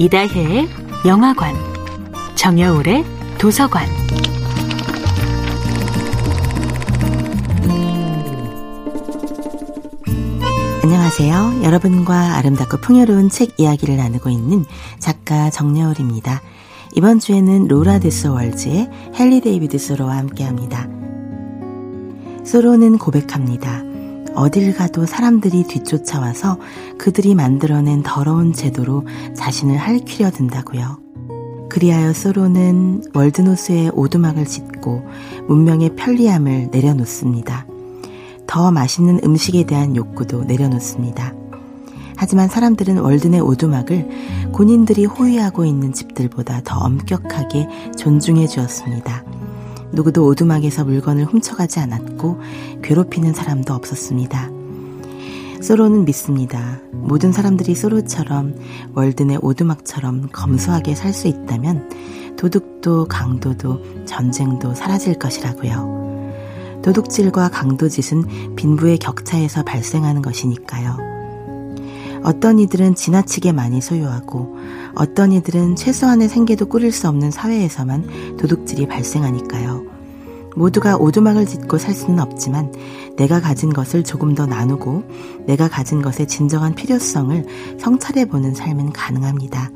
이다혜의 영화관, 정여울의 도서관. 안녕하세요. 여러분과 아름답고 풍요로운 책 이야기를 나누고 있는 작가 정여울입니다. 이번 주에는 로라 대소 월스의 헨리 데이비드 소로와 함께 합니다. 소로는 고백합니다. 어딜 가도 사람들이 뒤쫓아와서 그들이 만들어낸 더러운 제도로 자신을 할퀴려 든다고요. 그리하여 소로는 월드노스에 오두막을 짓고 문명의 편리함을 내려놓습니다. 더 맛있는 음식에 대한 욕구도 내려놓습니다. 하지만 사람들은 월든의 오두막을 군인들이 호위하고 있는 집들보다 더 엄격하게 존중해 주었습니다. 누구도 오두막에서 물건을 훔쳐가지 않았고 괴롭히는 사람도 없었습니다. 소로는 믿습니다. 모든 사람들이 소로처럼 월든의 오두막처럼 검소하게 살 수 있다면 도둑도 강도도 전쟁도 사라질 것이라고요. 도둑질과 강도짓은 빈부의 격차에서 발생하는 것이니까요. 어떤 이들은 지나치게 많이 소유하고 어떤 이들은 최소한의 생계도 꾸릴 수 없는 사회에서만 도둑질이 발생하니까요. 모두가 오두막을 짓고 살 수는 없지만 내가 가진 것을 조금 더 나누고 내가 가진 것의 진정한 필요성을 성찰해 보는 삶은 가능합니다.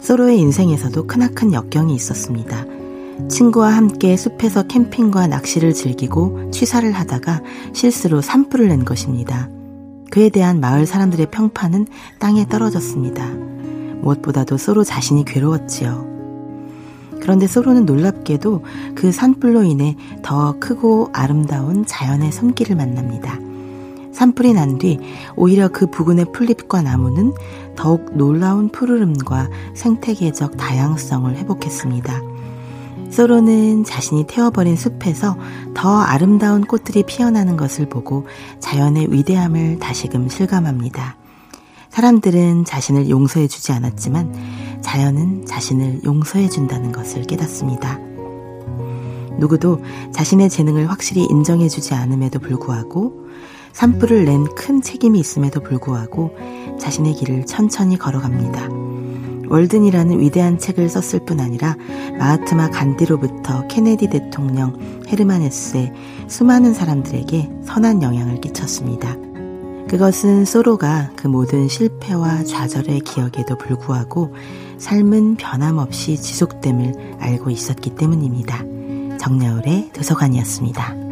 소로의 인생에서도 크나큰 역경이 있었습니다. 친구와 함께 숲에서 캠핑과 낚시를 즐기고 취사를 하다가 실수로 산불을 낸 것입니다. 그에 대한 마을 사람들의 평판은 땅에 떨어졌습니다. 무엇보다도 소로 자신이 괴로웠지요. 그런데 소로는 놀랍게도 그 산불로 인해 더 크고 아름다운 자연의 손길을 만납니다. 산불이 난 뒤 오히려 그 부근의 풀잎과 나무는 더욱 놀라운 푸르름과 생태계적 다양성을 회복했습니다. 소로는 자신이 태워버린 숲에서 더 아름다운 꽃들이 피어나는 것을 보고 자연의 위대함을 다시금 실감합니다. 사람들은 자신을 용서해주지 않았지만 자연은 자신을 용서해준다는 것을 깨닫습니다. 누구도 자신의 재능을 확실히 인정해주지 않음에도 불구하고 산불을 낸 큰 책임이 있음에도 불구하고 자신의 길을 천천히 걸어갑니다. 월든이라는 위대한 책을 썼을 뿐 아니라 마하트마 간디로부터 케네디 대통령, 헤르만 헤세, 수많은 사람들에게 선한 영향을 끼쳤습니다. 그것은 소로가 그 모든 실패와 좌절의 기억에도 불구하고 삶은 변함없이 지속됨을 알고 있었기 때문입니다. 정야울의 도서관이었습니다.